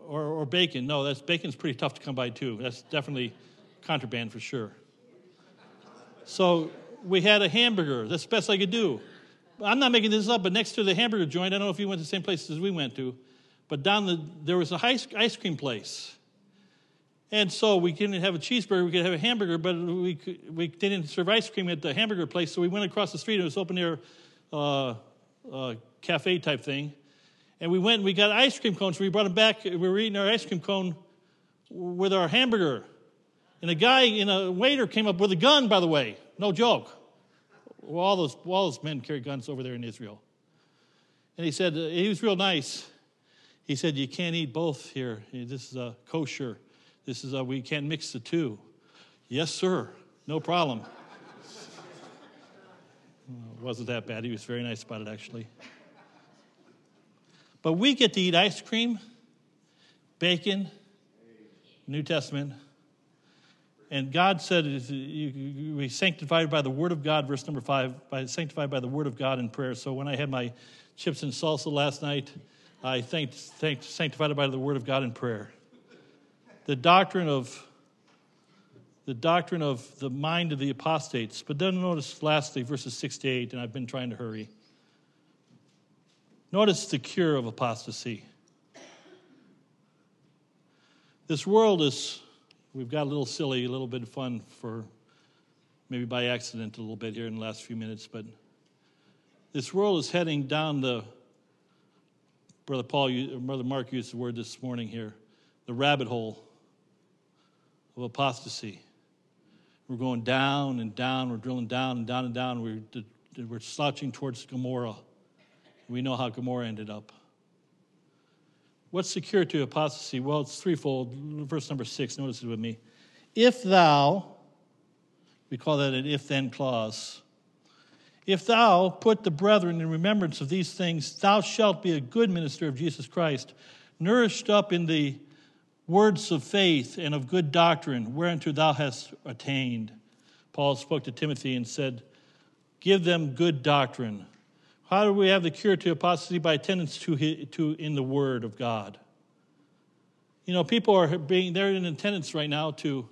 or, or bacon. No, that's, bacon's pretty tough to come by, too. That's definitely contraband for sure. So we had a hamburger. That's the best I could do. I'm not making this up, but next to the hamburger joint, I don't know if you went to the same places as we went to, but down the, there was a ice cream place and so we didn't have a cheeseburger, we could have a hamburger, but we, we didn't serve ice cream at the hamburger place, so we went across the street. It was open air uh, uh, cafe type thing. And we went and we got ice cream cones. We brought them back. We were eating our ice cream cone with our hamburger. And a guy, in a waiter came up with a gun, by the way. No joke. Well, all those, all those men carry guns over there in Israel. And he said, uh, he was real nice. He said, You can't eat both here. This is a kosher this is a, we can't mix the two. Yes, sir. No problem. it wasn't that bad. He was very nice about it, actually. But we get to eat ice cream, bacon, New Testament. And God said, "We sanctified by the word of God." Verse number five, by sanctified by the word of God in prayer. So when I had my chips and salsa last night, I thanked, thanked sanctified by the word of God in prayer the doctrine of the doctrine of the mind of the apostates. But then notice lastly verses 6 to 8, and I've been trying to hurry. Notice the cure of apostasy. This world is, we've got a little silly, a little bit of fun for maybe by accident a little bit here in the last few minutes, but this world is heading down the, Brother Paul, Brother Mark used the word this morning here, the rabbit hole of apostasy. We're going down and down. We're drilling down and down and down. We're, we're slouching towards Gomorrah. We know how Gomorrah ended up. What's secure to apostasy? Well, it's threefold. Verse number six, notice it with me. If thou, we call that an if then clause, if thou put the brethren in remembrance of these things, thou shalt be a good minister of Jesus Christ, nourished up in the words of faith and of good doctrine, whereunto thou hast attained. Paul spoke to Timothy and said, Give them good doctrine. How do we have the cure to apostasy? By attendance to, to in the Word of God. You know, people are being, they're in attendance right now to,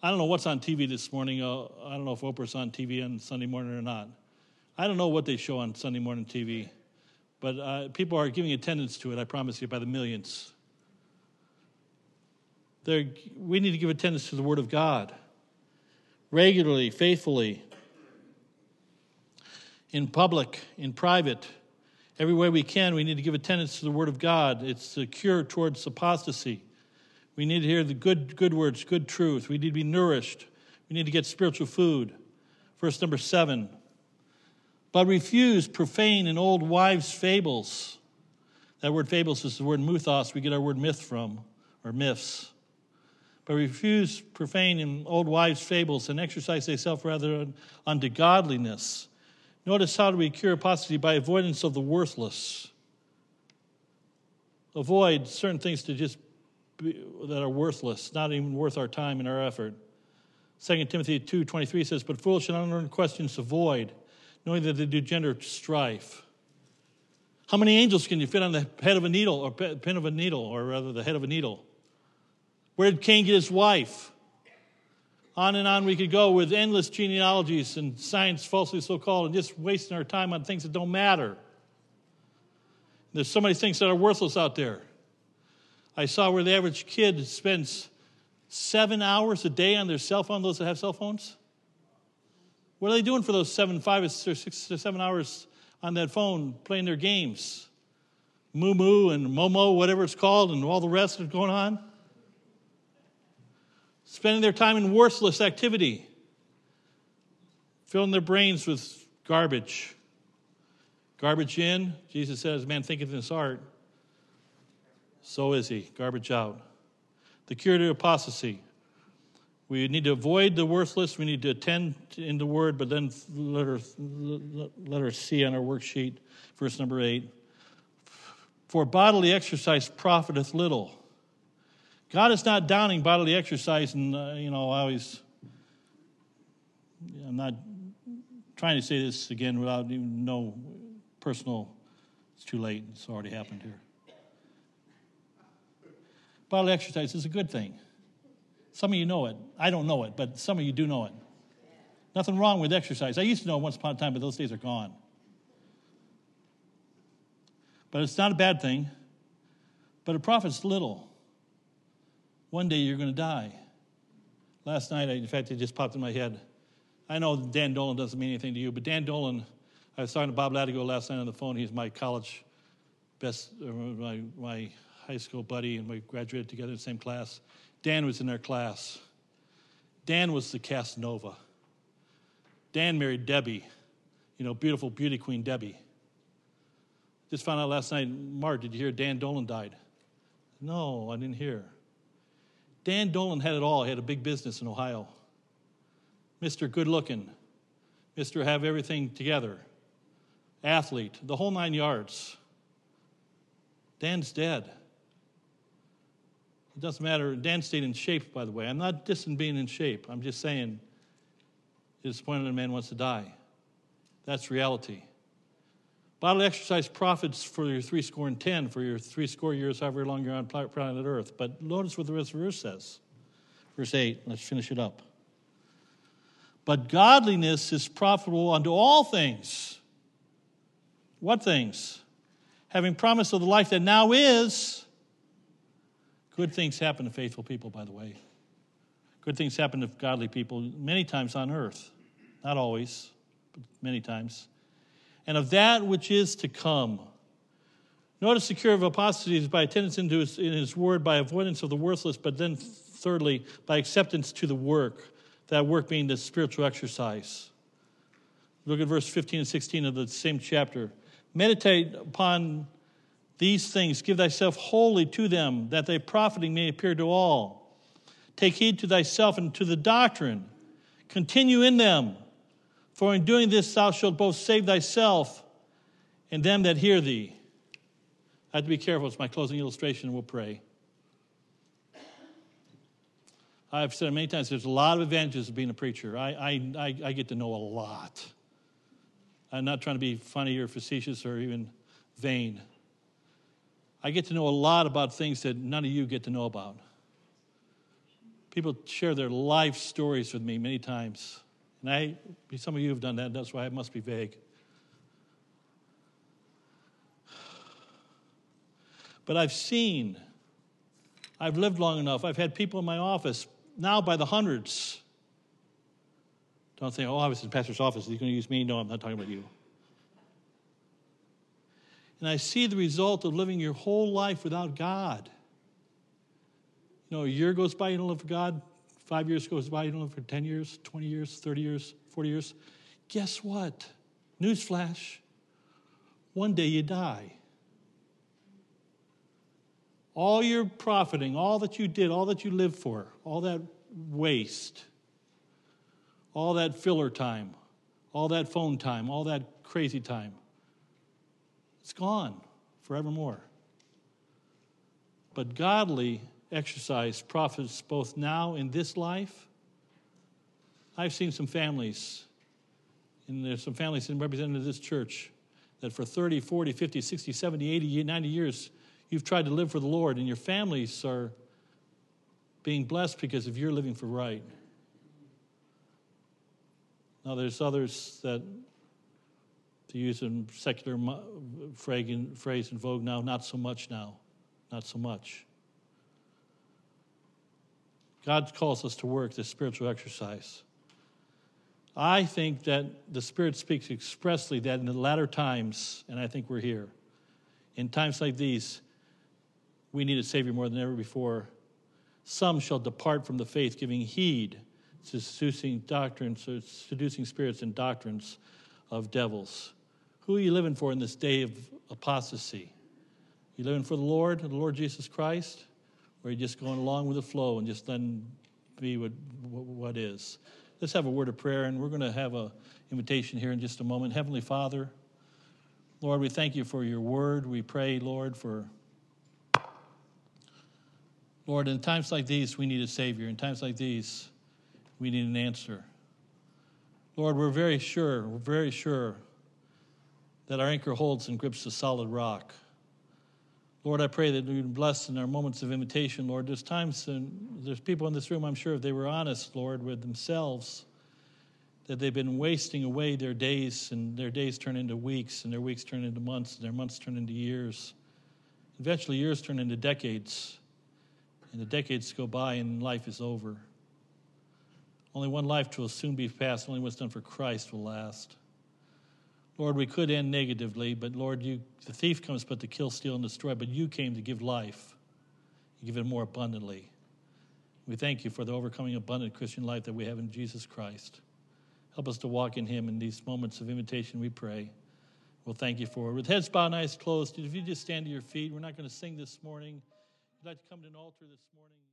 I don't know what's on TV this morning. Uh, I don't know if Oprah's on TV on Sunday morning or not. I don't know what they show on Sunday morning TV. But uh, people are giving attendance to it, I promise you, by the millions. They're, we need to give attendance to the Word of God regularly, faithfully, in public, in private. Every way we can, we need to give attendance to the Word of God. It's the cure towards apostasy. We need to hear the good, good words, good truth. We need to be nourished. We need to get spiritual food. Verse number seven but refuse profane and old wives' fables. That word fables is the word mythos we get our word myth from, or myths. But refuse profane and old wives' fables and exercise thyself rather unto godliness. Notice how do we cure apostasy? By avoidance of the worthless. Avoid certain things to just be, that are worthless, not even worth our time and our effort. 2 Timothy 2.23 says, But foolish and unlearned questions avoid, knowing that they do gender strife. How many angels can you fit on the head of a needle, or pin of a needle, or rather the head of a needle? Where did Cain get his wife? On and on we could go with endless genealogies and science falsely so called, and just wasting our time on things that don't matter. There's so many things that are worthless out there. I saw where the average kid spends seven hours a day on their cell phone, those that have cell phones? What are they doing for those seven, five, or six or seven hours on that phone playing their games? Moo Moo and Momo, whatever it's called, and all the rest that's going on? Spending their time in worthless activity, filling their brains with garbage. Garbage in, Jesus says, man thinketh in his heart, so is he. Garbage out the cure to apostasy. We need to avoid the worthless. We need to attend in the word, but then let her, let her see on our worksheet, verse number eight. For bodily exercise profiteth little. God is not downing bodily exercise, and uh, you know, I always, I'm not trying to say this again without even no personal. It's too late. It's already happened here. Bodily exercise is a good thing. Some of you know it. I don't know it, but some of you do know it. Nothing wrong with exercise. I used to know once upon a time, but those days are gone. But it's not a bad thing. But it profits little. One day you're going to die. Last night, in fact, it just popped in my head. I know Dan Dolan doesn't mean anything to you, but Dan Dolan, I was talking to Bob Latigo last night on the phone. He's my college best, uh, my, my high school buddy, and we graduated together in the same class. Dan was in our class. Dan was the Casanova. Dan married Debbie, you know, beautiful beauty queen Debbie. Just found out last night, Mark, did you hear Dan Dolan died? No, I didn't hear. Dan Dolan had it all. He had a big business in Ohio. Mr. Good looking, Mr. Have everything together, athlete, the whole nine yards. Dan's dead. It doesn't matter. Dan stayed in shape, by the way. I'm not dissing being in shape. I'm just saying disappointed a man wants to die. That's reality. Bodily exercise profits for your three score and ten, for your three score years, however long you're on planet Earth. But notice what the rest of the verse says. Verse 8, let's finish it up. But godliness is profitable unto all things. What things? Having promise of the life that now is, Good things happen to faithful people, by the way. Good things happen to godly people many times on earth. Not always, but many times. And of that which is to come. Notice the cure of apostasy is by attendance into his, in his word, by avoidance of the worthless, but then thirdly, by acceptance to the work, that work being the spiritual exercise. Look at verse 15 and 16 of the same chapter. Meditate upon these things, give thyself wholly to them, that thy profiting may appear to all. Take heed to thyself and to the doctrine. Continue in them, for in doing this thou shalt both save thyself and them that hear thee. I have to be careful. It's my closing illustration, we'll pray. I've said many times there's a lot of advantages of being a preacher. I, I, I, I get to know a lot. I'm not trying to be funny or facetious or even vain. I get to know a lot about things that none of you get to know about. People share their life stories with me many times. And I, some of you have done that, that's why it must be vague. But I've seen, I've lived long enough, I've had people in my office now by the hundreds. Don't think, oh, I was in pastor's office, he's going to use me. No, I'm not talking about you. And I see the result of living your whole life without God. You know, a year goes by, you don't live for God. Five years goes by, you don't live for 10 years, 20 years, 30 years, 40 years. Guess what? Newsflash one day you die. All your profiting, all that you did, all that you lived for, all that waste, all that filler time, all that phone time, all that crazy time, it's gone forevermore. But godly exercise profits both now in this life. I've seen some families, and there's some families represented in this church that for 30, 40, 50, 60, 70, 80, 90 years, you've tried to live for the Lord, and your families are being blessed because of your living for right. Now, there's others that, to use a secular phrase in vogue now, not so much now. Not so much. God calls us to work this spiritual exercise. I think that the Spirit speaks expressly that in the latter times, and I think we're here, in times like these, we need a Savior more than ever before. Some shall depart from the faith, giving heed to seducing doctrines, seducing spirits and doctrines of devils. Who are you living for in this day of apostasy? You living for the Lord, the Lord Jesus Christ, or are just going along with the flow and just letting be what, what is? Let's have a word of prayer, and we're going to have an invitation here in just a moment. Heavenly Father, Lord, we thank you for your word. We pray, Lord, for. Lord, in times like these, we need a Savior. In times like these, we need an answer. Lord, we're very sure, we're very sure that our anchor holds and grips the solid rock. Lord, I pray that you bless in our moments of invitation, Lord. There's times, and there's people in this room, I'm sure, if they were honest, Lord, with themselves, that they've been wasting away their days, and their days turn into weeks, and their weeks turn into months, and their months turn into years. Eventually, years turn into decades, and the decades go by, and life is over. Only one life will soon be passed, only what's done for Christ will last. Lord, we could end negatively, but Lord, you, the thief comes but to kill, steal, and destroy, but you came to give life. You give it more abundantly. We thank you for the overcoming abundant Christian life that we have in Jesus Christ. Help us to walk in him in these moments of invitation, we pray. We'll thank you for it. With heads bowed and eyes closed, if you just stand to your feet, we're not going to sing this morning. If you'd like to come to an altar this morning.